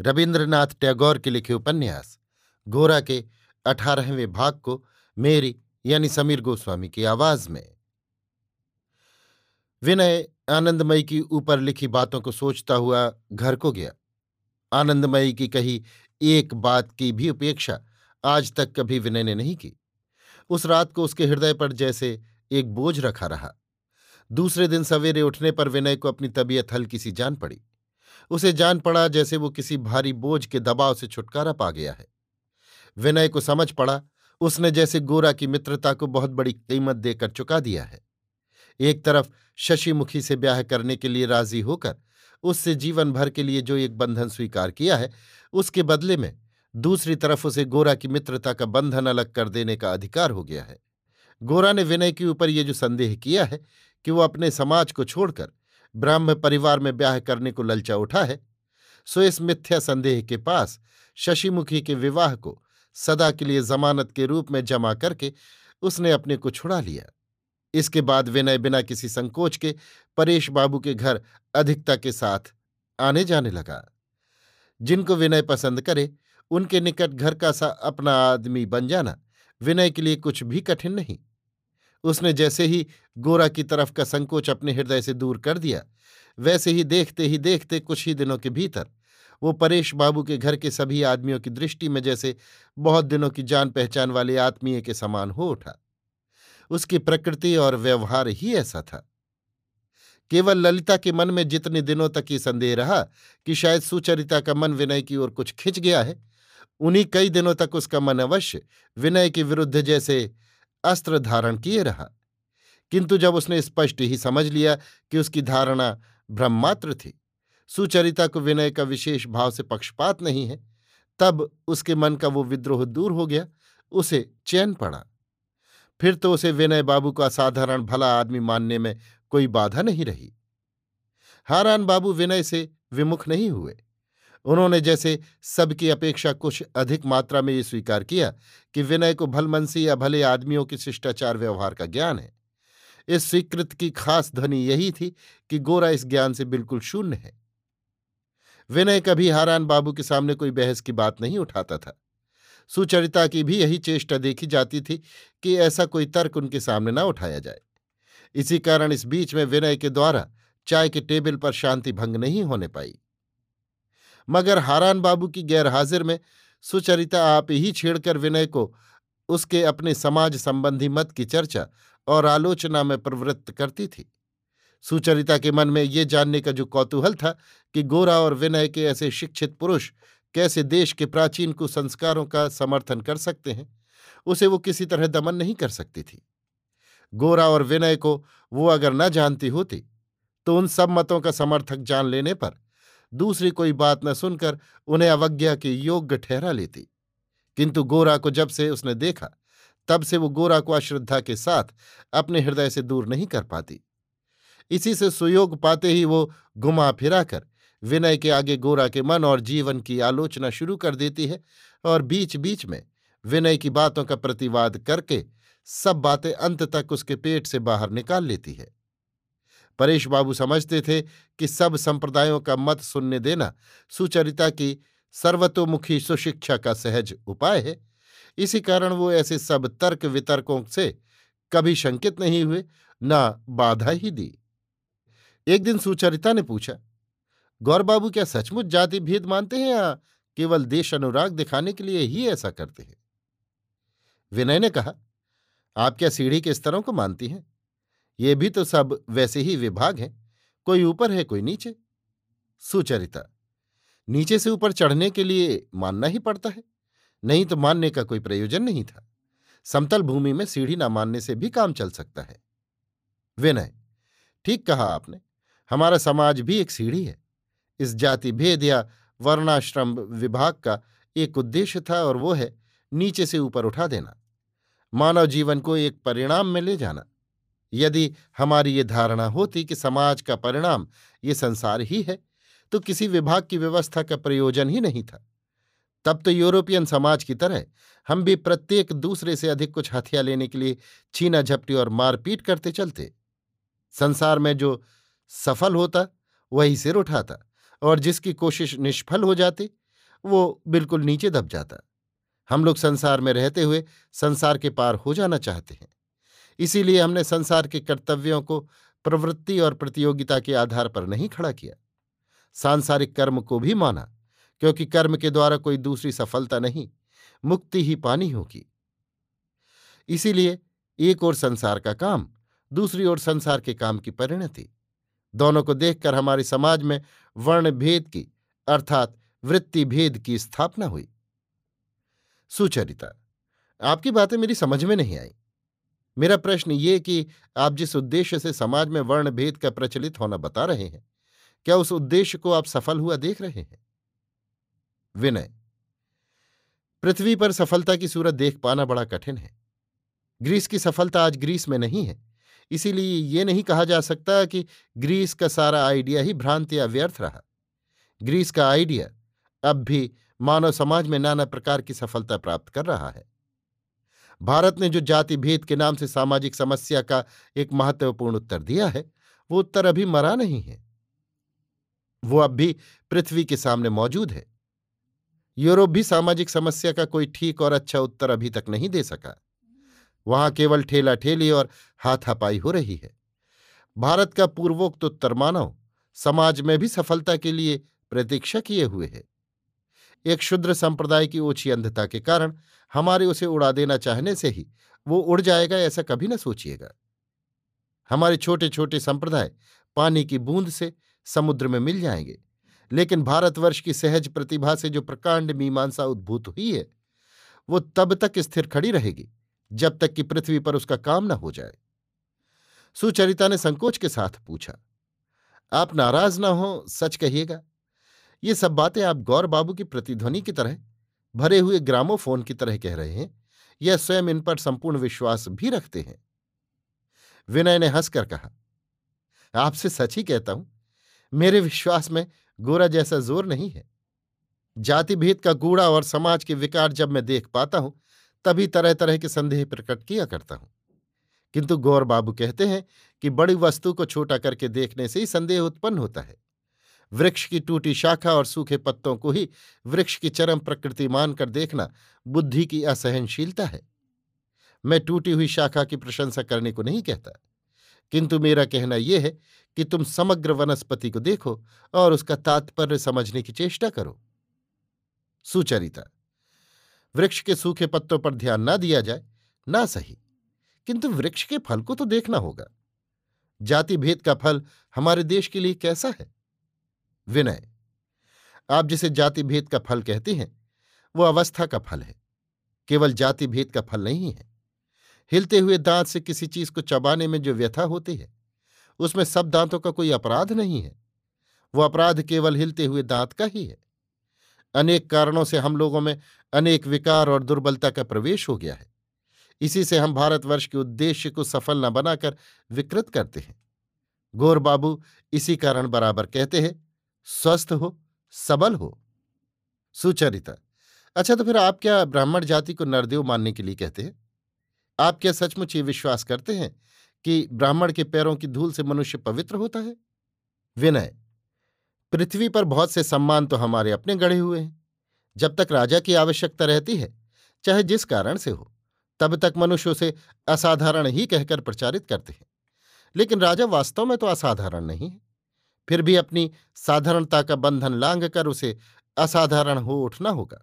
रविन्द्रनाथ टैगोर के लिखे उपन्यास, गोरा के अठारहवें भाग को मेरी यानी समीर गोस्वामी की आवाज़ में। विनय आनंदमयी की ऊपर लिखी बातों को सोचता हुआ घर को गया। आनंदमयी की कही एक बात की भी उपेक्षा आज तक कभी विनय ने नहीं की। उस रात को उसके हृदय पर जैसे एक बोझ रखा रहा। दूसरे दिन सवेरे उठने पर विनय को अपनी तबीयत हल्की सी जान पड़ी। उसे जान पड़ा जैसे वो किसी भारी बोझ के दबाव से छुटकारा पा गया है। विनय को समझ पड़ा, उसने जैसे गोरा की मित्रता को बहुत बड़ी कीमत देकर चुका दिया है। एक तरफ़ शशिमुखी से ब्याह करने के लिए राज़ी होकर, उससे जीवन भर के लिए जो एक बंधन स्वीकार किया है, उसके बदले में दूसरी तरफ़ उसे गोरा की मित्रता का बंधन अलग कर देने का अधिकार हो गया है। गोरा ने विनय के ऊपर ये जो संदेह किया है कि वो अपने समाज को छोड़कर ब्राह्म परिवार में ब्याह करने को ललचा उठा है। सो इस मिथ्या संदेह के पास शशिमुखी के विवाह को सदा के लिए जमानत के रूप में जमा करके उसने अपने को छुड़ा लिया। इसके बाद विनय बिना किसी संकोच के परेश बाबू के घर अधिकता के साथ आने जाने लगा। जिनको विनय पसंद करे, उनके निकट घर का सा अपना आदमी बन जाना विनय के लिए कुछ भी कठिन नहीं। उसने जैसे ही गोरा की तरफ़ का संकोच अपने हृदय से दूर कर दिया, वैसे ही देखते ही देखते कुछ ही दिनों के भीतर, वो परेश बाबू के घर के सभी आदमियों की दृष्टि में जैसे बहुत दिनों की जान पहचान वाले आत्मीय के समान हो उठा। उसकी प्रकृति और व्यवहार ही ऐसा था। केवल ललिता के मन में जितने दिनों तक ये संदेह रहा कि शायद सुचरिता का मन विनय की ओर कुछ खिंच गया है, उन्हीं कई दिनों तक उसका मन अवश्य विनय के विरुद्ध जैसे अस्त्र धारण किए रहा। किंतु जब उसने स्पष्ट ही समझ लिया कि उसकी धारणा ब्रह्मात्र थी, सुचरिता को विनय का विशेष भाव से पक्षपात नहीं है, तब उसके मन का वो विद्रोह दूर हो गया, उसे चैन पड़ा। फिर तो उसे विनय बाबू का साधारण भला आदमी मानने में कोई बाधा नहीं रही। हारान बाबू विनय से विमुख नहीं हुए। उन्होंने जैसे सबकी अपेक्षा कुछ अधिक मात्रा में ये स्वीकार किया कि विनय को भलमनसी या भले आदमियों के शिष्टाचार व्यवहार का ज्ञान है। इस स्वीकृत की खास ध्वनि यही थी कि गोरा इस ज्ञान से बिल्कुल शून्य है। विनय कभी हारान बाबू के सामने कोई बहस की बात नहीं उठाता था। सुचरिता की भी यही चेष्टा देखी जाती थी कि ऐसा कोई तर्क उनके सामने न उठाया जाए। इसी कारण इस बीच में विनय के द्वारा चाय के टेबल पर शांति भंग नहीं होने पाई। मगर हारान बाबू की गैरहाजिर में सुचरिता आप ही छेड़कर विनय को उसके अपने समाज संबंधी मत की चर्चा और आलोचना में प्रवृत्त करती थी। सुचरिता के मन में ये जानने का जो कौतूहल था कि गोरा और विनय के ऐसे शिक्षित पुरुष कैसे देश के प्राचीन कुसंस्कारों का समर्थन कर सकते हैं, उसे वो किसी तरह दमन नहीं कर सकती थी। गोरा और विनय को वो अगर न जानती होती तो उन सब मतों का समर्थक जान लेने पर दूसरी कोई बात न सुनकर उन्हें अवज्ञा के योग्य ठहरा लेती। किंतु गोरा को जब से उसने देखा, तब से वो गोरा को अश्रद्धा के साथ अपने हृदय से दूर नहीं कर पाती। इसी से सुयोग पाते ही वो घुमा फिराकर विनय के आगे गोरा के मन और जीवन की आलोचना शुरू कर देती है और बीच बीच में विनय की बातों का प्रतिवाद करके सब बातें अंत तक उसके पेट से बाहर निकाल लेती है। परेश बाबू समझते थे कि सब संप्रदायों का मत सुनने देना सुचरिता की सर्वतोमुखी सुशिक्षा का सहज उपाय है। इसी कारण वो ऐसे सब तर्क वितर्कों से कभी शंकित नहीं हुए, न बाधा ही दी। एक दिन सुचरिता ने पूछा, गौर बाबू, क्या सचमुच जाति भेद मानते हैं या केवल देश अनुराग दिखाने के लिए ही ऐसा करते हैं? विनय ने कहा, आप क्या सीढ़ी के स्तरों को मानती हैं? ये भी तो सब वैसे ही विभाग हैं। कोई ऊपर है, कोई नीचे। सुचरिता, नीचे से ऊपर चढ़ने के लिए मानना ही पड़ता है। नहीं तो मानने का कोई प्रयोजन नहीं था। समतल भूमि में सीढ़ी ना मानने से भी काम चल सकता है। विनय, ठीक कहा आपने, हमारा समाज भी एक सीढ़ी है। इस जाति भेद या वर्णाश्रम विभाग का एक उद्देश्य था और वो है नीचे से ऊपर उठा देना। मानव जीवन को एक परिणाम में ले जाना। यदि हमारी ये धारणा होती कि समाज का परिणाम ये संसार ही है तो किसी विभाग की व्यवस्था का प्रयोजन ही नहीं था। तब तो यूरोपियन समाज की तरह हम भी प्रत्येक दूसरे से अधिक कुछ हथिया लेने के लिए छीना झपटी और मारपीट करते चलते। संसार में जो सफल होता, वही सिर उठाता और जिसकी कोशिश निष्फल हो जाती, वो बिल्कुल नीचे दब जाता। हम लोग संसार में रहते हुए संसार के पार हो जाना चाहते हैं। इसीलिए हमने संसार के कर्तव्यों को प्रवृत्ति और प्रतियोगिता के आधार पर नहीं खड़ा किया। सांसारिक कर्म को भी माना, क्योंकि कर्म के द्वारा कोई दूसरी सफलता नहीं, मुक्ति ही पानी होगी। इसीलिए एक ओर संसार का काम, दूसरी ओर संसार के काम की परिणति। दोनों को देखकर हमारे समाज में वर्ण भेद की, अर्थात वृत्ति भेद की स्थापना हुई। सुचरिता, आपकी बातें मेरी समझ में नहीं आई। मेरा प्रश्न ये कि आप जिस उद्देश्य से समाज में वर्ण भेद का प्रचलित होना बता रहे हैं, क्या उस उद्देश्य को आप सफल हुआ देख रहे हैं? विनय, पृथ्वी पर सफलता की सूरत देख पाना बड़ा कठिन है। ग्रीस की सफलता आज ग्रीस में नहीं है, इसीलिए ये नहीं कहा जा सकता कि ग्रीस का सारा आइडिया ही भ्रांत या व्यर्थ रहा। ग्रीस का आइडिया अब भी मानव समाज में नाना प्रकार की सफलता प्राप्त कर रहा है। भारत ने जो जाति भेद के नाम से सामाजिक समस्या का एक महत्वपूर्ण उत्तर दिया है, वो उत्तर अभी मरा नहीं है। वो अब भी पृथ्वी के सामने मौजूद है। यूरोप भी सामाजिक समस्या का कोई ठीक और अच्छा उत्तर अभी तक नहीं दे सका। वहाँ केवल ठेला ठेली और हाथापाई हो रही है। भारत का पूर्वोक्त उत्तर मानव समाज में भी सफलता के लिए प्रतीक्षा किए हुए है। एक शुद्र संप्रदाय की ओछी अंधता के कारण हमारे उसे उड़ा देना चाहने से ही वो उड़ जाएगा, ऐसा कभी न सोचिएगा। हमारे छोटे छोटे संप्रदाय पानी की बूंद से समुद्र में मिल जाएँगे, लेकिन भारतवर्ष की सहज प्रतिभा से जो प्रकांड मीमांसा उद्भूत हुई है, वो तब तक स्थिर खड़ी रहेगी, जब तक कि पृथ्वी पर उसका काम न हो जाए। सुचरिता ने संकोच के साथ पूछा, आप नाराज़ ना हो, सच कहिएगा। ये सब बातें आप गौर बाबू की प्रतिध्वनि की तरह, भरे हुए ग्रामोफोन की तरह कह रहे हैं या स्वयं इन पर संपूर्ण विश्वास भी रखते हैं। विनय ने हंसकर कहा, आपसे सच ही कहता हूँ, मेरे विश्वास में गोरा जैसा ज़ोर नहीं है। जाति भेद का कूड़ा और समाज के विकार जब मैं देख पाता हूँ, तभी तरह तरह के संदेह प्रकट किया करता हूँ। किंतु गौर बाबू कहते हैं कि बड़ी वस्तु को छोटा करके देखने से ही संदेह उत्पन्न होता है। वृक्ष की टूटी शाखा और सूखे पत्तों को ही वृक्ष की चरम प्रकृति मानकर देखना बुद्धि की असहनशीलता है। मैं टूटी हुई शाखा की प्रशंसा करने को नहीं कहता। किंतु मेरा कहना यह है कि तुम समग्र वनस्पति को देखो और उसका तात्पर्य समझने की चेष्टा करो। सुचरिता, वृक्ष के सूखे पत्तों पर ध्यान ना दिया जाए, ना सही। किंतु वृक्ष के फल को तो देखना होगा। जाति भेद का फल हमारे देश के लिए कैसा है? विनय। आप जिसे जाति भेद का फल कहते हैं, वो अवस्था का फल है। केवल जाति भेद का फल नहीं है। हिलते हुए दांत से किसी चीज़ को चबाने में जो व्यथा होती है, उसमें सब दांतों का कोई अपराध नहीं है। वो अपराध केवल हिलते हुए दांत का ही है। अनेक कारणों से हम लोगों में अनेक विकार और दुर्बलता का प्रवेश हो गया है। इसी से हम भारतवर्ष के उद्देश्य को सफल न बनाकर विकृत करते हैं। गोर बाबू इसी कारण बराबर कहते हैं स्वस्थ हो, सबल हो। सुचरिता अच्छा तो फिर आप क्या ब्राह्मण जाति को नरदेव मानने के लिए कहते हैं? आप क्या सचमुच ये विश्वास करते हैं कि ब्राह्मण के पैरों की धूल से मनुष्य पवित्र होता है? विनय, पृथ्वी पर बहुत से सम्मान तो हमारे अपने गढ़े हुए हैं। जब तक राजा की आवश्यकता रहती है, चाहे जिस कारण से हो, तब तक मनुष्य उसे असाधारण ही कहकर प्रचारित करते हैं। लेकिन राजा वास्तव में तो असाधारण नहीं है। फिर भी अपनी साधारणता का बंधन लांग कर उसे असाधारण हो उठना होगा,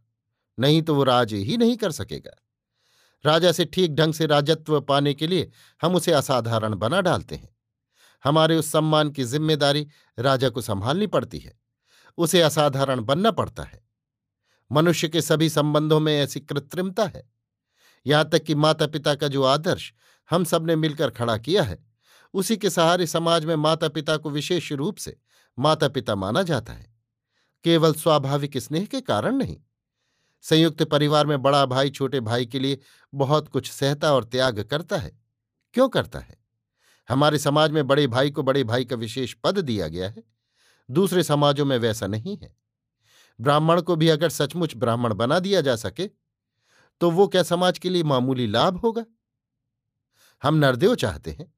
नहीं तो वो राज ही नहीं कर सकेगा। राजा से ठीक ढंग से राजत्व पाने के लिए हम उसे असाधारण बना डालते हैं। हमारे उस सम्मान की ज़िम्मेदारी राजा को संभालनी पड़ती है, उसे असाधारण बनना पड़ता है। मनुष्य के सभी संबंधों में ऐसी कृत्रिमता है। यहाँ तक कि माता पिता का जो आदर्श हम सबने मिलकर खड़ा किया है उसी के सहारे समाज में माता पिता को विशेष रूप से माता पिता माना जाता है। केवल स्वाभाविक स्नेह के कारण नहीं। संयुक्त परिवार में बड़ा भाई छोटे भाई के लिए बहुत कुछ सहता और त्याग करता है। क्यों करता है? हमारे समाज में बड़े भाई को बड़े भाई का विशेष पद दिया गया है। दूसरे समाजों में वैसा नहीं है। ब्राह्मण को भी अगर सचमुच ब्राह्मण बना दिया जा सके तो वो क्या समाज के लिए मामूली लाभ होगा? हम नरदेव चाहते हैं।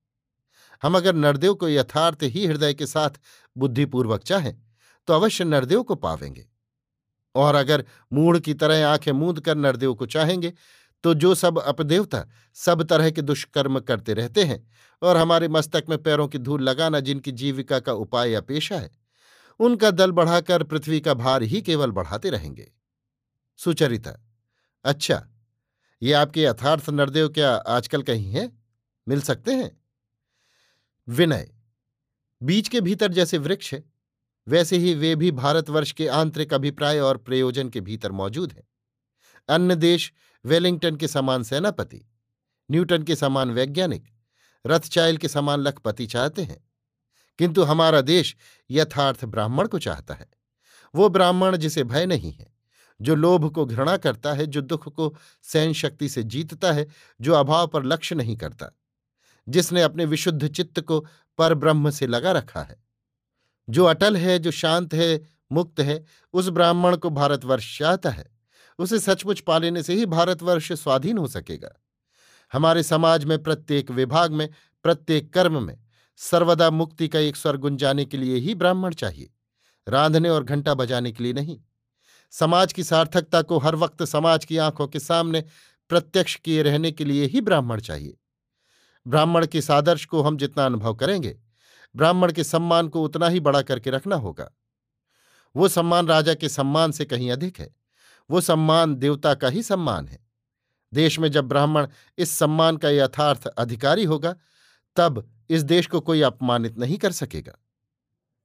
हम अगर नरदेव को यथार्थ ही हृदय के साथ बुद्धिपूर्वक चाहें तो अवश्य नरदेव को पावेंगे। और अगर मूढ़ की तरह आँखें मूंद कर नरदेव को चाहेंगे तो जो सब अपदेवता सब तरह के दुष्कर्म करते रहते हैं और हमारे मस्तक में पैरों की धूल लगाना जिनकी जीविका का उपाय या पेशा है, उनका दल बढ़ाकर पृथ्वी का भार ही केवल बढ़ाते रहेंगे। सुचरिता अच्छा ये आपके यथार्थ नरदेव क्या आजकल कहीं हैं? मिल सकते हैं? विनय। बीज के भीतर जैसे वृक्ष है, वैसे ही वे भी भारतवर्ष के आंतरिक अभिप्राय और प्रयोजन के भीतर मौजूद हैं। अन्य देश वेलिंगटन के समान सेनापति, न्यूटन के समान वैज्ञानिक, रथचाइल के समान लखपति चाहते हैं। किंतु हमारा देश यथार्थ ब्राह्मण को चाहता है। वो ब्राह्मण जिसे भय नहीं है, जो लोभ को घृणा करता है, जो दुख को सहन शक्ति से जीतता है, जो अभाव पर लक्ष्य नहीं करता। जिसने अपने विशुद्ध चित्त को पर ब्रह्म से लगा रखा है। जो अटल है, जो शांत है, मुक्त है, उस ब्राह्मण को भारतवर्ष चाहता है। उसे सचमुच पा लेने से ही भारतवर्ष स्वाधीन हो सकेगा। हमारे समाज में, प्रत्येक विभाग में, प्रत्येक कर्म में, सर्वदा मुक्ति का एक स्वर गुंजाने के लिए ही ब्राह्मण चाहिए। रांधने और घंटा बजाने के लिए नहीं। समाज की सार्थकता को हर वक्त समाज की आँखों के सामने प्रत्यक्ष किए रहने के लिए ही ब्राह्मण चाहिए। ब्राह्मण के सादर्श को हम जितना अनुभव करेंगे, ब्राह्मण के सम्मान को उतना ही बड़ा करके रखना होगा। वो सम्मान राजा के सम्मान से कहीं अधिक है। वो सम्मान देवता का ही सम्मान है। देश में जब ब्राह्मण इस सम्मान का यथार्थ अधिकारी होगा, तब इस देश को कोई अपमानित नहीं कर सकेगा।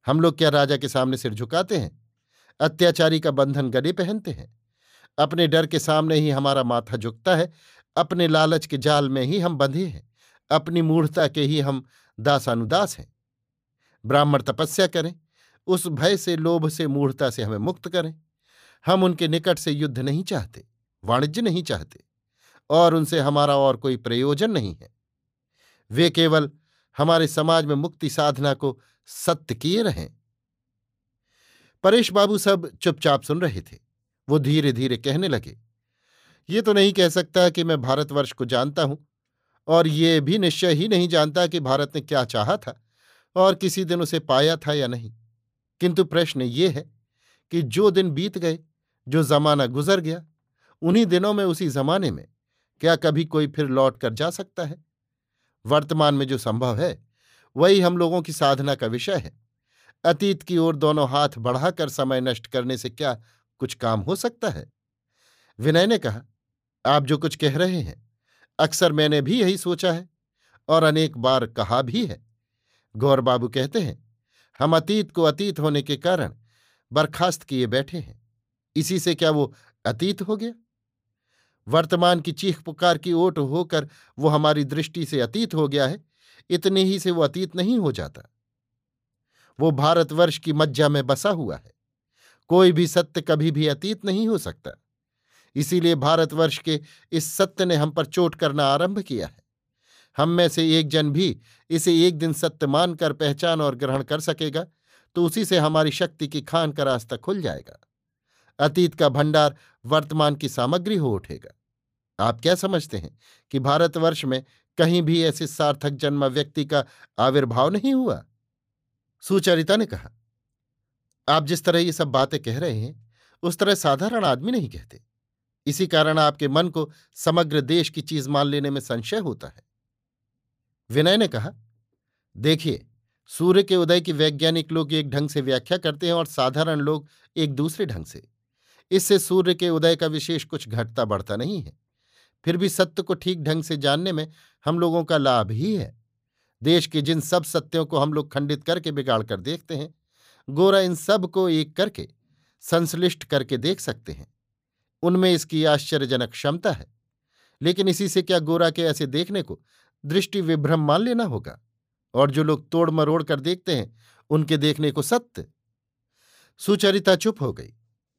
हम लोग क्या राजा के सामने सिर झुकाते हैं? अत्याचारी का बंधन गले पहनते हैं। अपने डर के सामने ही हमारा माथा झुकता है, अपने लालच के जाल में ही हम बंधे हैं। अपनी मूढ़ता के ही हम दासानुदास हैं। ब्राह्मण तपस्या करें, उस भय से, लोभ से, मूढ़ता से हमें मुक्त करें। हम उनके निकट से युद्ध नहीं चाहते, वाणिज्य नहीं चाहते, और उनसे हमारा और कोई प्रयोजन नहीं है। वे केवल हमारे समाज में मुक्ति साधना को सत्य किए रहें। परेश बाबू सब चुपचाप सुन रहे थे। वो धीरे धीरे कहने लगे, ये तो नहीं कह सकता कि मैं भारतवर्ष को जानता हूँ। और ये भी निश्चय ही नहीं जानता कि भारत ने क्या चाहा था और किसी दिन उसे पाया था या नहीं। किंतु प्रश्न ये है कि जो दिन बीत गए, जो जमाना गुजर गया, उन्हीं दिनों में उसी जमाने में क्या कभी कोई फिर लौट कर जा सकता है? वर्तमान में जो संभव है, वही हम लोगों की साधना का विषय है। अतीत की ओर दोनों हाथ बढ़ाकर समय नष्ट करने से क्या कुछ काम हो सकता है? विनय ने कहा, आप जो कुछ कह रहे हैं अक्सर मैंने भी यही सोचा है और अनेक बार कहा भी है। गौर बाबू कहते हैं, हम अतीत को अतीत होने के कारण बर्खास्त किए बैठे हैं। इसी से क्या वो अतीत हो गया? वर्तमान की चीख पुकार की ओट होकर वो हमारी दृष्टि से अतीत हो गया है, इतने ही से वो अतीत नहीं हो जाता। वो भारतवर्ष की मज्जा में बसा हुआ है। कोई भी सत्य कभी भी अतीत नहीं हो सकता। इसीलिए भारतवर्ष के इस सत्य ने हम पर चोट करना आरंभ किया है। हम में से एक जन भी इसे एक दिन सत्य मानकर पहचान और ग्रहण कर सकेगा तो उसी से हमारी शक्ति की खान का रास्ता खुल जाएगा। अतीत का भंडार वर्तमान की सामग्री हो उठेगा। आप क्या समझते हैं कि भारतवर्ष में कहीं भी ऐसे सार्थक जन्म व्यक्ति का आविर्भाव नहीं हुआ? सुचरिता ने कहा, आप जिस तरह ये सब बातें कह रहे हैं, उस तरह साधारण आदमी नहीं कहते। इसी कारण आपके मन को समग्र देश की चीज़ मान लेने में संशय होता है। विनय ने कहा, देखिए, सूर्य के उदय की वैज्ञानिक लोग एक ढंग से व्याख्या करते हैं और साधारण लोग एक दूसरे ढंग से। इससे सूर्य के उदय का विशेष कुछ घटता बढ़ता नहीं है। फिर भी सत्य को ठीक ढंग से जानने में हम लोगों का लाभ ही है। देश के जिन सब सत्यों को हम लोग खंडित करके बिगाड़ कर देखते हैं, गोरा इन सबको एक करके, संश्लिष्ट करके देख सकते हैं। उनमें इसकी आश्चर्यजनक क्षमता है। लेकिन इसी से क्या गोरा के ऐसे देखने को दृष्टि विभ्रम मान लेना होगा? और जो लोग तोड़ मरोड़ कर देखते हैं, उनके देखने को सत्य। सुचरिता चुप हो गई।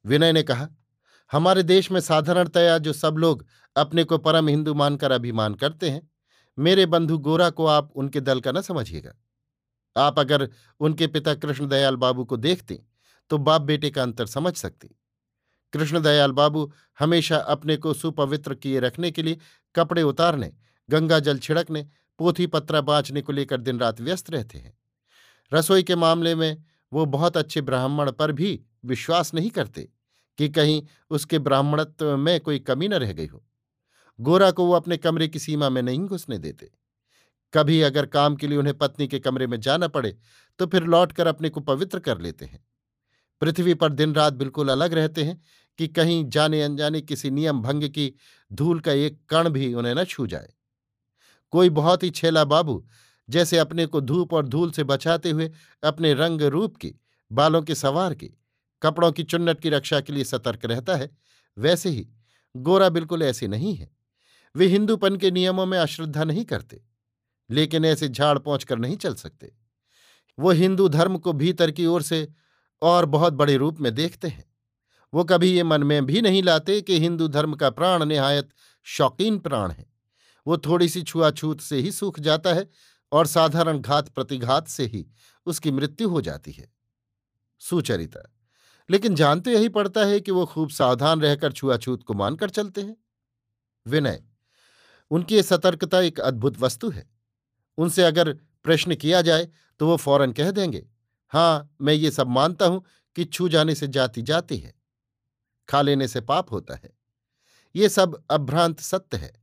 विनय ने कहा, हमारे देश में साधारणतया जो सब लोग अपने को परम हिंदू मानकर अभिमान करते हैं, मेरे बंधु गोरा को आप उनके दल का न समझिएगा। आप अगर उनके पिता कृष्णदयाल बाबू को देखते तो बाप बेटे का अंतर समझ सकती। कृष्णदयाल बाबू हमेशा अपने को सुपवित्र किए रखने के लिए कपड़े उतारने, गंगा जल छिड़कने, पोथी पत्रा बाँचने को लेकर दिन रात व्यस्त रहते हैं। रसोई के मामले में वो बहुत अच्छे ब्राह्मण पर भी विश्वास नहीं करते कि कहीं उसके ब्राह्मणत्व में कोई कमी न रह गई हो। गोरा को वो अपने कमरे की सीमा में नहीं घुसने देते। कभी अगर काम के लिए उन्हें पत्नी के कमरे में जाना पड़े तो फिर लौटकर अपने को पवित्र कर लेते हैं। पृथ्वी पर दिन रात बिल्कुल अलग रहते हैं कि कहीं जाने अनजाने किसी नियम भंग की धूल का एक कण भी उन्हें न छू जाए। कोई बहुत ही छेला बाबू, जैसे अपने को धूप और धूल से बचाते हुए अपने रंग रूप की, बालों के सवार की, कपड़ों की चुन्नट की रक्षा के लिए सतर्क रहता है, वैसे ही गोरा बिल्कुल ऐसे नहीं है। वे हिंदूपन के नियमों में अश्रद्धा नहीं करते, लेकिन ऐसे झाड़ पहुंचकर नहीं चल सकते। वो हिंदू धर्म को भीतर की ओर से और बहुत बड़े रूप में देखते हैं। वो कभी ये मन में भी नहीं लाते कि हिंदू धर्म का प्राण निहायत शौकीन प्राण है। वो थोड़ी सी छुआछूत से ही सूख जाता है और साधारण घात प्रतिघात से ही उसकी मृत्यु हो जाती है। सुचरिता, लेकिन जानते यही पड़ता है कि वो खूब सावधान रहकर छुआछूत को मानकर चलते हैं। विनय, उनकी सतर्कता एक अद्भुत वस्तु है। उनसे अगर प्रश्न किया जाए तो वो फ़ौरन कह देंगे हाँ मैं ये सब मानता हूँ कि छू जाने से जाति जाती है। खा लेने से पाप होता है। ये सब अभ्रांत सत्य है,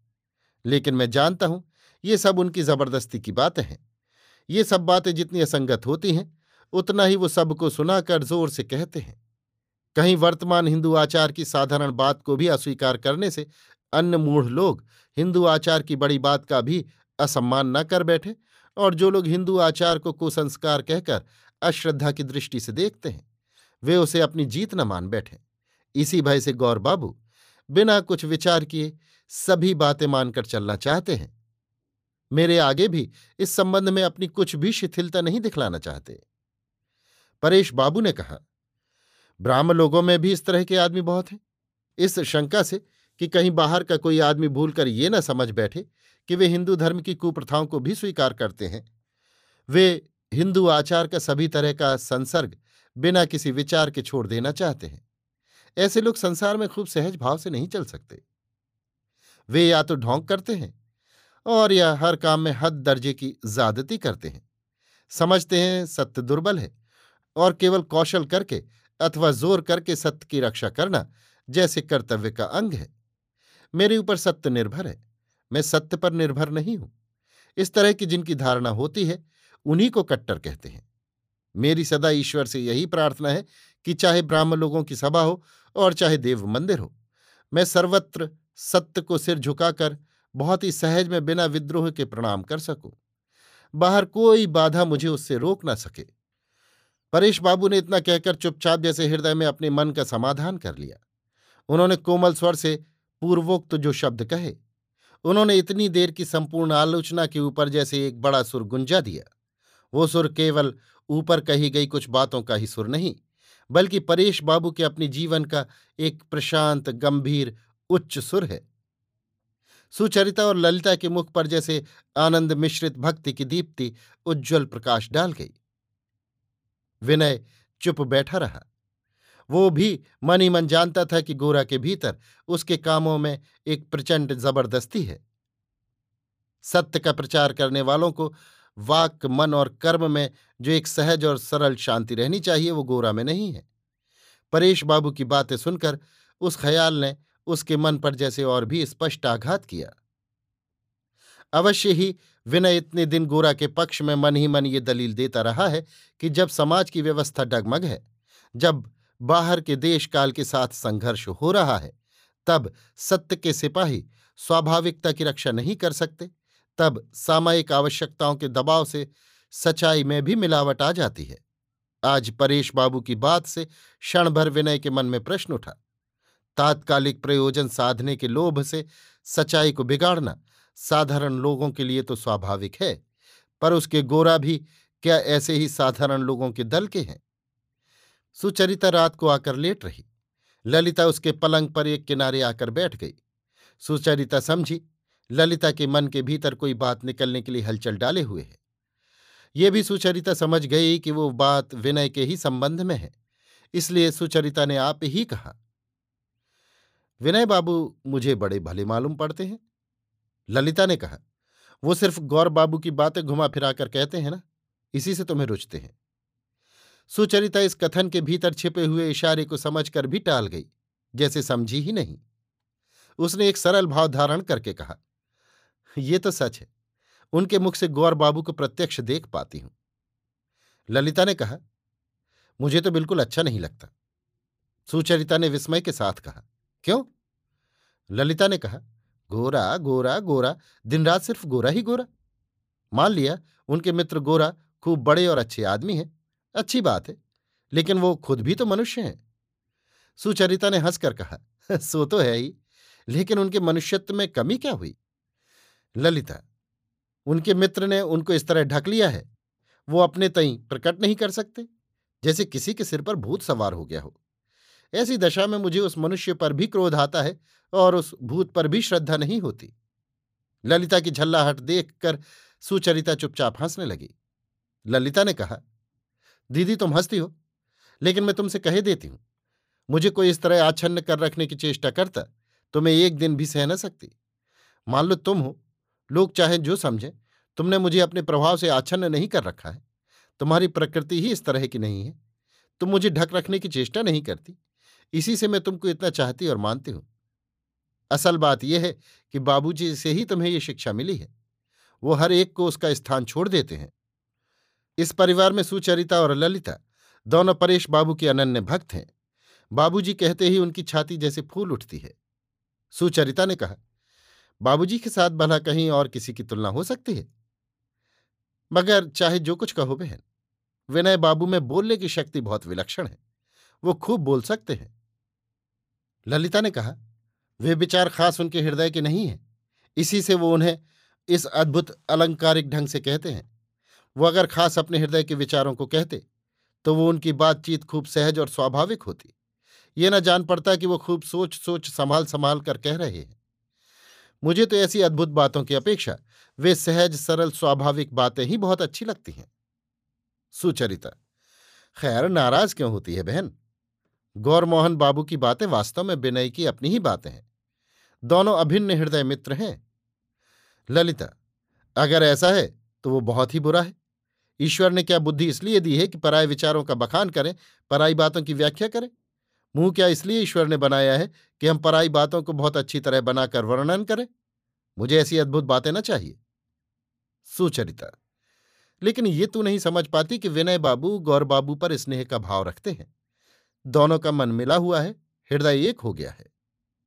लेकिन मैं जानता हूँ ये सब उनकी ज़बरदस्ती की बातें हैं। ये सब बातें जितनी असंगत होती हैं, उतना ही वो सबको सुनाकर ज़ोर से कहते हैं। कहीं वर्तमान हिंदू आचार की साधारण बात को भी अस्वीकार करने से अन्य मूढ़ लोग हिंदू आचार की बड़ी बात का भी असम्मान न कर बैठे और जो लोग हिंदू आचार को कुसंस्कार कहकर अश्रद्धा की दृष्टि से देखते हैं, वे उसे अपनी जीत न मान बैठे। इसी भय से गौर बाबू, बिना कुछ विचार किए सभी बातें मानकर चलना चाहते हैं। मेरे आगे भी इस संबंध में अपनी कुछ भी शिथिलता नहीं दिखलाना चाहते। परेश बाबू ने कहा, ब्राह्म लोगों में भी इस तरह के आदमी बहुत हैं। इस शंका से कि कहीं बाहर का कोई आदमी भूलकर ये न समझ बैठे कि वे हिंदू धर्म की कुप्रथाओं को भी स्वीकार करते हैं। वे हिंदू आचार का सभी तरह का संसर्ग बिना किसी विचार के छोड़ देना चाहते हैं। ऐसे लोग संसार में खूब सहज भाव से नहीं चल सकते। वे या तो ढोंक करते हैं और या हर काम में हद दर्जे की ज्यादती करते हैं। समझते हैं सत्य दुर्बल है और केवल कौशल करके अथवा ज़ोर करके सत्य की रक्षा करना जैसे कर्तव्य का अंग है। मेरे ऊपर सत्य निर्भर है, मैं सत्य पर निर्भर नहीं हूँ। इस तरह की जिनकी धारणा होती है, उन्हीं को कट्टर कहते हैं। मेरी सदा ईश्वर से यही प्रार्थना है कि चाहे ब्राह्मण लोगों की सभा हो और चाहे देव मंदिर हो। मैं सर्वत्र सत्य को सिर झुकाकर, बहुत ही सहज में बिना विद्रोह के प्रणाम कर सकूँ। बाहर कोई बाधा मुझे उससे रोक ना सके। परेश बाबू ने इतना कहकर चुपचाप जैसे हृदय में अपने मन का समाधान कर लिया। उन्होंने कोमल स्वर से पूर्वोक्त जो शब्द कहे, उन्होंने इतनी देर की संपूर्ण आलोचना के ऊपर जैसे एक बड़ा सुर गुंजा दिया। वो सुर केवल ऊपर कही गई कुछ बातों का ही सुर नहीं बल्कि परेश बाबू के अपने जीवन का एक प्रशांत, गंभीर, उच्च सुर है। सुचरिता और ललिता के मुख पर जैसे आनंद मिश्रित भक्ति की दीप्ति उज्ज्वल प्रकाश डाल गई। विनय चुप बैठा रहा। वो भी मन मन जानता था कि गोरा के भीतर उसके कामों में एक प्रचंड ज़बरदस्ती है। सत्य का प्रचार करने वालों को वाक, मन और कर्म में जो एक सहज और सरल शांति रहनी चाहिए, वो गोरा में नहीं है। परेश बाबू की बातें सुनकर उस ख्याल ने उसके मन पर जैसे और भी स्पष्ट आघात किया। अवश्य ही विनय इतने दिन गोरा के पक्ष में मन ही मन ये दलील देता रहा है कि जब समाज की व्यवस्था डगमग है, जब बाहर के देश काल के साथ संघर्ष हो रहा है, तब सत्य के सिपाही स्वाभाविकता की रक्षा नहीं कर सकते। तब सामयिक आवश्यकताओं के दबाव से सच्चाई में भी मिलावट आ जाती है। आज परेश बाबू की बात से क्षण भर विनय के मन में प्रश्न उठा। तात्कालिक प्रयोजन साधने के लोभ से सच्चाई को बिगाड़ना साधारण लोगों के लिए तो स्वाभाविक है, पर उसके गोरा भी क्या ऐसे ही साधारण लोगों के दल के हैं? सुचरिता रात को आकर लेट रही। ललिता उसके पलंग पर एक किनारे आकर बैठ गई। सुचरिता समझी ललिता के मन के भीतर कोई बात निकलने के लिए हलचल डाले हुए है। ये भी सुचरिता समझ गई कि वो बात विनय के ही संबंध में है, इसलिए सुचरिता ने आप ही कहा, विनय बाबू, मुझे बड़े भले मालूम पड़ते हैं। ललिता ने कहा, वो सिर्फ़ गौर बाबू की बातें घुमा फिराकर कहते हैं ना, इसी से तुम्हें रुचते हैं। सुचरिता इस कथन के भीतर छिपे हुए इशारे को समझकर भी टाल गई, जैसे समझी ही नहीं। उसने एक सरल भाव धारण करके कहा ये तो सच है, उनके मुख से गौर बाबू को प्रत्यक्ष देख पाती हूँ। ललिता ने कहा, मुझे तो बिल्कुल अच्छा नहीं लगता। सुचरिता ने विस्मय के साथ कहा, क्यों? ललिता ने कहा, गोरा गोरा गोरा, दिन रात सिर्फ़ गोरा ही गोरा। मान लिया, उनके मित्र गोरा खूब बड़े और अच्छे आदमी हैं, अच्छी बात है, लेकिन वो खुद भी तो मनुष्य हैं। सुचरिता ने हंसकर कहा, सो तो है ही, लेकिन उनके मनुष्यत्व में कमी क्या हुई? ललिता, उनके मित्र ने उनको इस तरह ढक लिया है। वो अपने तई प्रकट नहीं कर सकते, जैसे किसी के सिर पर भूत सवार हो गया हो। ऐसी दशा में मुझे उस मनुष्य पर भी क्रोध आता है और उस भूत पर भी श्रद्धा नहीं होती। ललिता की झल्लाहट देखकर सुचरिता चुपचाप हंसने लगी। ललिता ने कहा, दीदी, तुम हंसती हो, लेकिन मैं तुमसे कहे देती हूँ। मुझे कोई इस तरह आच्छन्न कर रखने की चेष्टा करता तो मैं एक दिन भी सह न सकती। मान लो तुम हो लोग चाहे जो समझें, तुमने मुझे अपने प्रभाव से आच्छन्न नहीं कर रखा है। तुम्हारी प्रकृति ही इस तरह की नहीं है। तुम मुझे ढक रखने की चेष्टा नहीं करती। इसी से मैं तुमको इतना चाहती और मानती हूँ। असल बात यह है कि बाबूजी से ही तुम्हें यह शिक्षा मिली है। वो हर एक को उसका स्थान छोड़ देते हैं। इस परिवार में सुचरिता और ललिता दोनों परेश बाबू के अनन्य भक्त हैं। बाबूजी कहते ही उनकी छाती जैसे फूल उठती है। सुचरिता ने कहा बाबूजी के साथ भला कहीं और किसी की तुलना हो सकती है। मगर चाहे जो कुछ कहो बहन, विनय बाबू में बोलने की शक्ति बहुत विलक्षण है। वो खूब बोल सकते हैं। ललिता ने कहा, वे विचार खास उनके हृदय के नहीं हैं। इसी से वो उन्हें इस अद्भुत अलंकारिक ढंग से कहते हैं। वो अगर खास अपने हृदय के विचारों को कहते तो वो उनकी बातचीत खूब सहज और स्वाभाविक होती। ये न जान पड़ता कि वो खूब सोच सोच संभाल संभाल कर कह रहे हैं। मुझे तो ऐसी अद्भुत बातों की अपेक्षा, वे सहज, सरल, स्वाभाविक बातें ही बहुत अच्छी लगती हैं। सुचरिता, खैर, नाराज़ क्यों होती है बहन? गौरमोहन बाबू की बातें वास्तव में विनय की अपनी ही बातें हैं। दोनों अभिन्न हृदय मित्र हैं। ललिता, अगर ऐसा है तो वो बहुत ही बुरा है। ईश्वर ने क्या बुद्धि इसलिए दी है कि पराय विचारों का बखान करें, पराई बातों की व्याख्या करें? मुँह क्या इसलिए ईश्वर ने बनाया है कि हम पराई बातों को बहुत अच्छी तरह बनाकर वर्णन करें। मुझे ऐसी अद्भुत बातें ना चाहिए। सुचरिता, लेकिन ये तू नहीं समझ पाती कि विनय बाबू गौर बाबू पर स्नेह का भाव रखते हैं। दोनों का मन मिला हुआ है, हृदय एक हो गया है।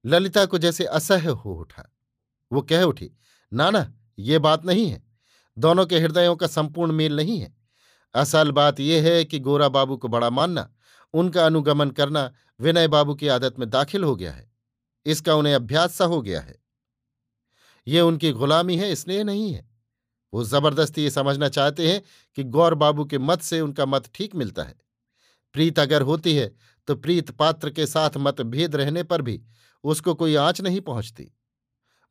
ललिता को जैसे असह्य हो उठा। वो कह उठी ना ना ये बात नहीं है। दोनों के हृदयों का संपूर्ण मेल नहीं है। असल बात यह है कि गोरा बाबू को बड़ा मानना उनका अनुगमन करना विनय बाबू की आदत में दाखिल हो गया है। इसका उन्हें अभ्यास सा हो गया है। ये उनकी गुलामी है स्नेह नहीं है। वो ज़बरदस्ती ये समझना चाहते हैं कि गौर बाबू के मत से उनका मत ठीक मिलता है। प्रीत अगर होती है तो प्रीत पात्र के साथ मतभेद रहने पर भी उसको कोई आँच नहीं पहुँचती।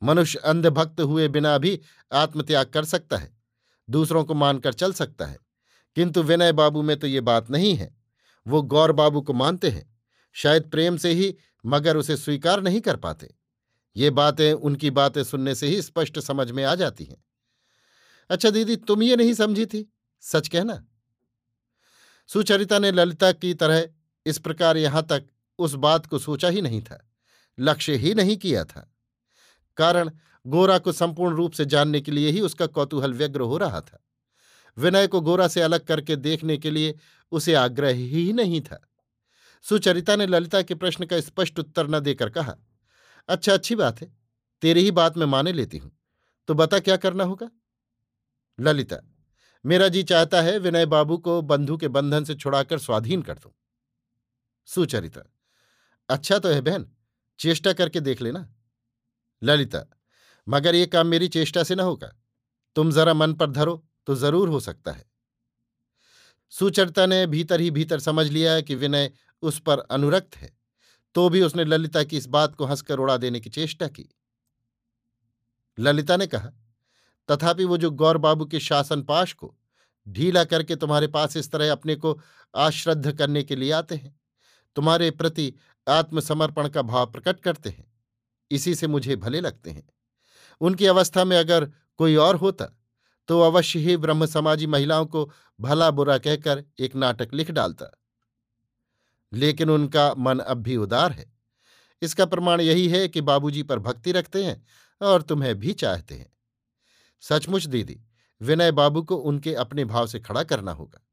मनुष्य अंधभक्त हुए बिना भी आत्मत्याग कर सकता है, दूसरों को मानकर चल सकता है। किंतु विनय बाबू में तो ये बात नहीं है। वो गौर बाबू को मानते हैं। शायद प्रेम से ही मगर उसे स्वीकार नहीं कर पाते। ये बातें उनकी बातें सुनने से ही स्पष्ट समझ में आ जाती हैं। अच्छा दीदी, तुम ये नहीं समझी थी? सच कहना। सुचरिता ने ललिता की तरह इस प्रकार यहाँ तक उस बात को सोचा ही नहीं था। लक्ष्य ही नहीं किया था। कारण गोरा को संपूर्ण रूप से जानने के लिए ही उसका कौतूहल व्यग्र हो रहा था। विनय को गोरा से अलग करके देखने के लिए उसे आग्रह ही नहीं था। सुचरिता ने ललिता के प्रश्न का स्पष्ट उत्तर न देकर कहा अच्छा अच्छी बात है, तेरी ही बात मैं माने लेती हूँ तो बता क्या करना होगा? ललिता, मेरा जी चाहता है विनय बाबू को बंधु के बंधन से छुड़ाकर स्वाधीन कर दूँ। सुचरिता अच्छा तो है बहन, चेष्टा करके देख लेना। ललिता, मगर ये काम मेरी चेष्टा से न होगा, तुम जरा मन पर धरो तो ज़रूर हो सकता है। सुचरिता ने भीतर ही भीतर समझ लिया कि विनय उस पर अनुरक्त है तो भी उसने ललिता की इस बात को हंसकर उड़ा देने की चेष्टा की। ललिता ने कहा, तथापि वो जो गौर बाबू के शासन पाश को ढीला करके तुम्हारे पास इस तरह अपने को आश्रद्ध करने के लिए आते हैं, तुम्हारे प्रति आत्मसमर्पण का भाव प्रकट करते हैं, इसी से मुझे भले लगते हैं। उनकी अवस्था में अगर कोई और होता तो अवश्य ही ब्रह्म समाजी महिलाओं को भला बुरा कहकर एक नाटक लिख डालता। लेकिन उनका मन अब भी उदार है। इसका प्रमाण यही है कि बाबूजी पर भक्ति रखते हैं और तुम्हें भी चाहते हैं। सचमुच दीदी, विनय बाबू को उनके अपने भाव से खड़ा करना होगा।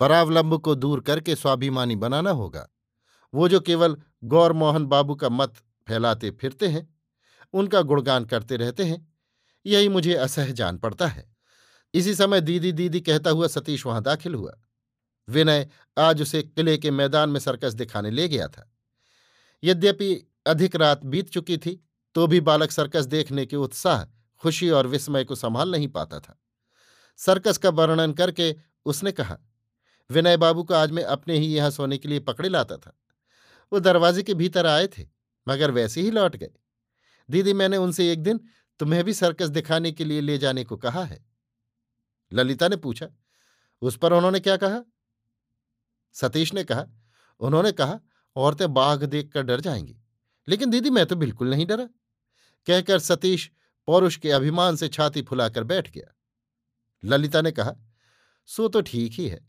परावलंब को दूर करके स्वाभिमानी बनाना होगा। वो जो केवल गौर मोहन बाबू का मत फैलाते फिरते हैं, उनका गुणगान करते रहते हैं, यही मुझे असह जान पड़ता है। इसी समय दीदी दीदी कहता हुआ सतीश वहाँ दाखिल हुआ। विनय आज उसे किले के मैदान में सर्कस दिखाने ले गया था। यद्यपि अधिक रात बीत चुकी थी तो भी बालक सर्कस देखने के उत्साह, खुशी और विस्मय को संभाल नहीं पाता था। सर्कस का वर्णन करके उसने कहा, विनय बाबू को आज मैं अपने ही यहाँ सोने के लिए पकड़े लाता था। वो दरवाजे के भीतर आए थे, मगर वैसे ही लौट गए। दीदी, मैंने उनसे एक दिन तुम्हें भी सर्कस दिखाने के लिए ले जाने को कहा है। ललिता ने पूछा, उस पर उन्होंने क्या कहा? सतीश ने कहा, उन्होंने कहा, औरतें बाघ देखकर डर जाएँगी, लेकिन दीदी मैं तो बिल्कुल नहीं डरा। कहकर सतीश पौरुष के अभिमान से छाती फुलाकर बैठ गया। ललिता ने कहा, सो तो ठीक ही है।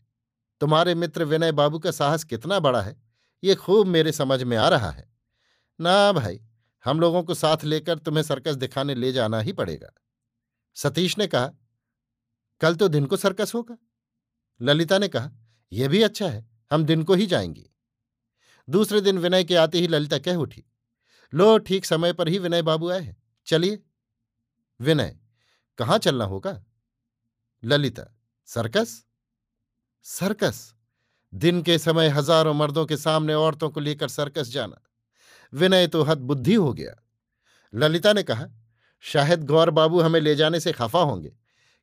तुम्हारे मित्र विनय बाबू का साहस कितना बड़ा है, ये खूब मेरे समझ में आ रहा है। ना भाई, हम लोगों को साथ लेकर तुम्हें सर्कस दिखाने ले जाना ही पड़ेगा। सतीश ने कहा कल तो दिन को सर्कस होगा। ललिता ने कहा यह भी अच्छा है, हम दिन को ही जाएँगे। दूसरे दिन विनय के आते ही ललिता कह उठी, लो, ठीक समय पर ही विनय बाबू आए हैं, चलिए। विनय, कहाँ चलना होगा? ललिता, सर्कस? सर्कस? दिन के समय हज़ारों मर्दों के सामने औरतों को लेकर सर्कस जाना। विनय तो हद बुद्धि हो गया। ललिता ने कहा, शायद गौर बाबू हमें ले जाने से खफा होंगे।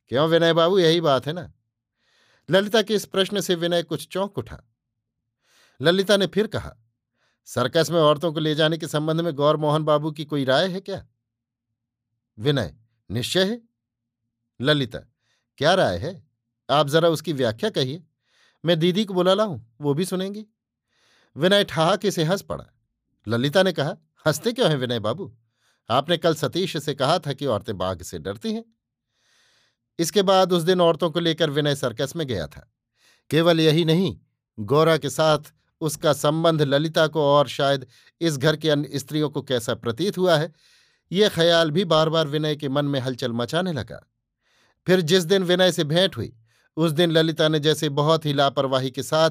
क्यों विनय बाबू? यही बात है ना। ललिता के इस प्रश्न से विनय कुछ चौंक उठा। ललिता ने फिर कहा, सर्कस में औरतों को ले जाने के संबंध में गौर मोहन बाबू की कोई राय है क्या? विनय, निश्चय है। ललिता, क्या राय है? आप जरा उसकी व्याख्या कहिए। मैं दीदी को बुला लाऊं वो भी सुनेंगी। विनय ठहाके से हंस पड़ा। ललिता ने कहा, हँसते क्यों हैं विनय बाबू? आपने कल सतीश से कहा था कि औरतें बाघ से डरती हैं। इसके बाद उस दिन औरतों को लेकर विनय सर्कस में गया था। केवल यही नहीं, गौरा के साथ उसका संबंध ललिता को और शायद इस घर के अन्य स्त्रियों को कैसा प्रतीत हुआ है, ये ख्याल भी बार बार विनय के मन में हलचल मचाने लगा। फिर जिस दिन विनय से भेंट हुई, उस दिन ललिता ने जैसे बहुत ही लापरवाही के साथ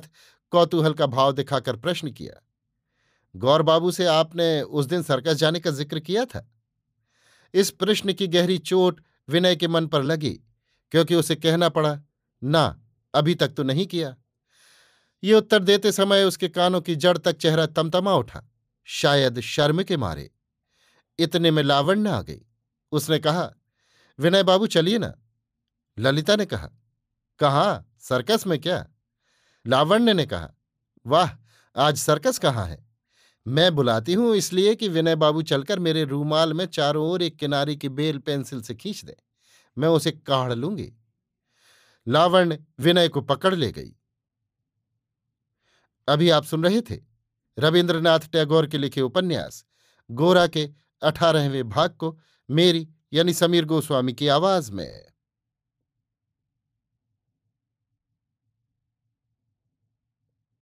कौतूहल का भाव दिखाकर प्रश्न किया, गौर बाबू से आपने उस दिन सर्कस जाने का ज़िक्र किया था? इस प्रश्न की गहरी चोट विनय के मन पर लगी। क्योंकि उसे कहना पड़ा, ना, अभी तक तो नहीं किया। ये उत्तर देते समय उसके कानों की जड़ तक चेहरा तमतमा उठा। शायद शर्म के मारे। इतने में लावण्य आ गई। उसने कहा, विनय बाबू, चलिए ना। ललिता ने कहा कहा? सर्कस में क्या? लावण्य ने कहा, वाह, आज सर्कस कहाँ है? मैं बुलाती हूँ इसलिए कि विनय बाबू चलकर मेरे रूमाल में चारों ओर एक किनारे की बेल पेंसिल से खींच दे। मैं उसे काढ़ लूँगी। लावण विनय को पकड़ ले गई। अभी आप सुन रहे थे रविन्द्रनाथ टैगोर के लिखे उपन्यास, गोरा के अठारहवें भाग को मेरी यानी समीर गोस्वामी की आवाज़ में।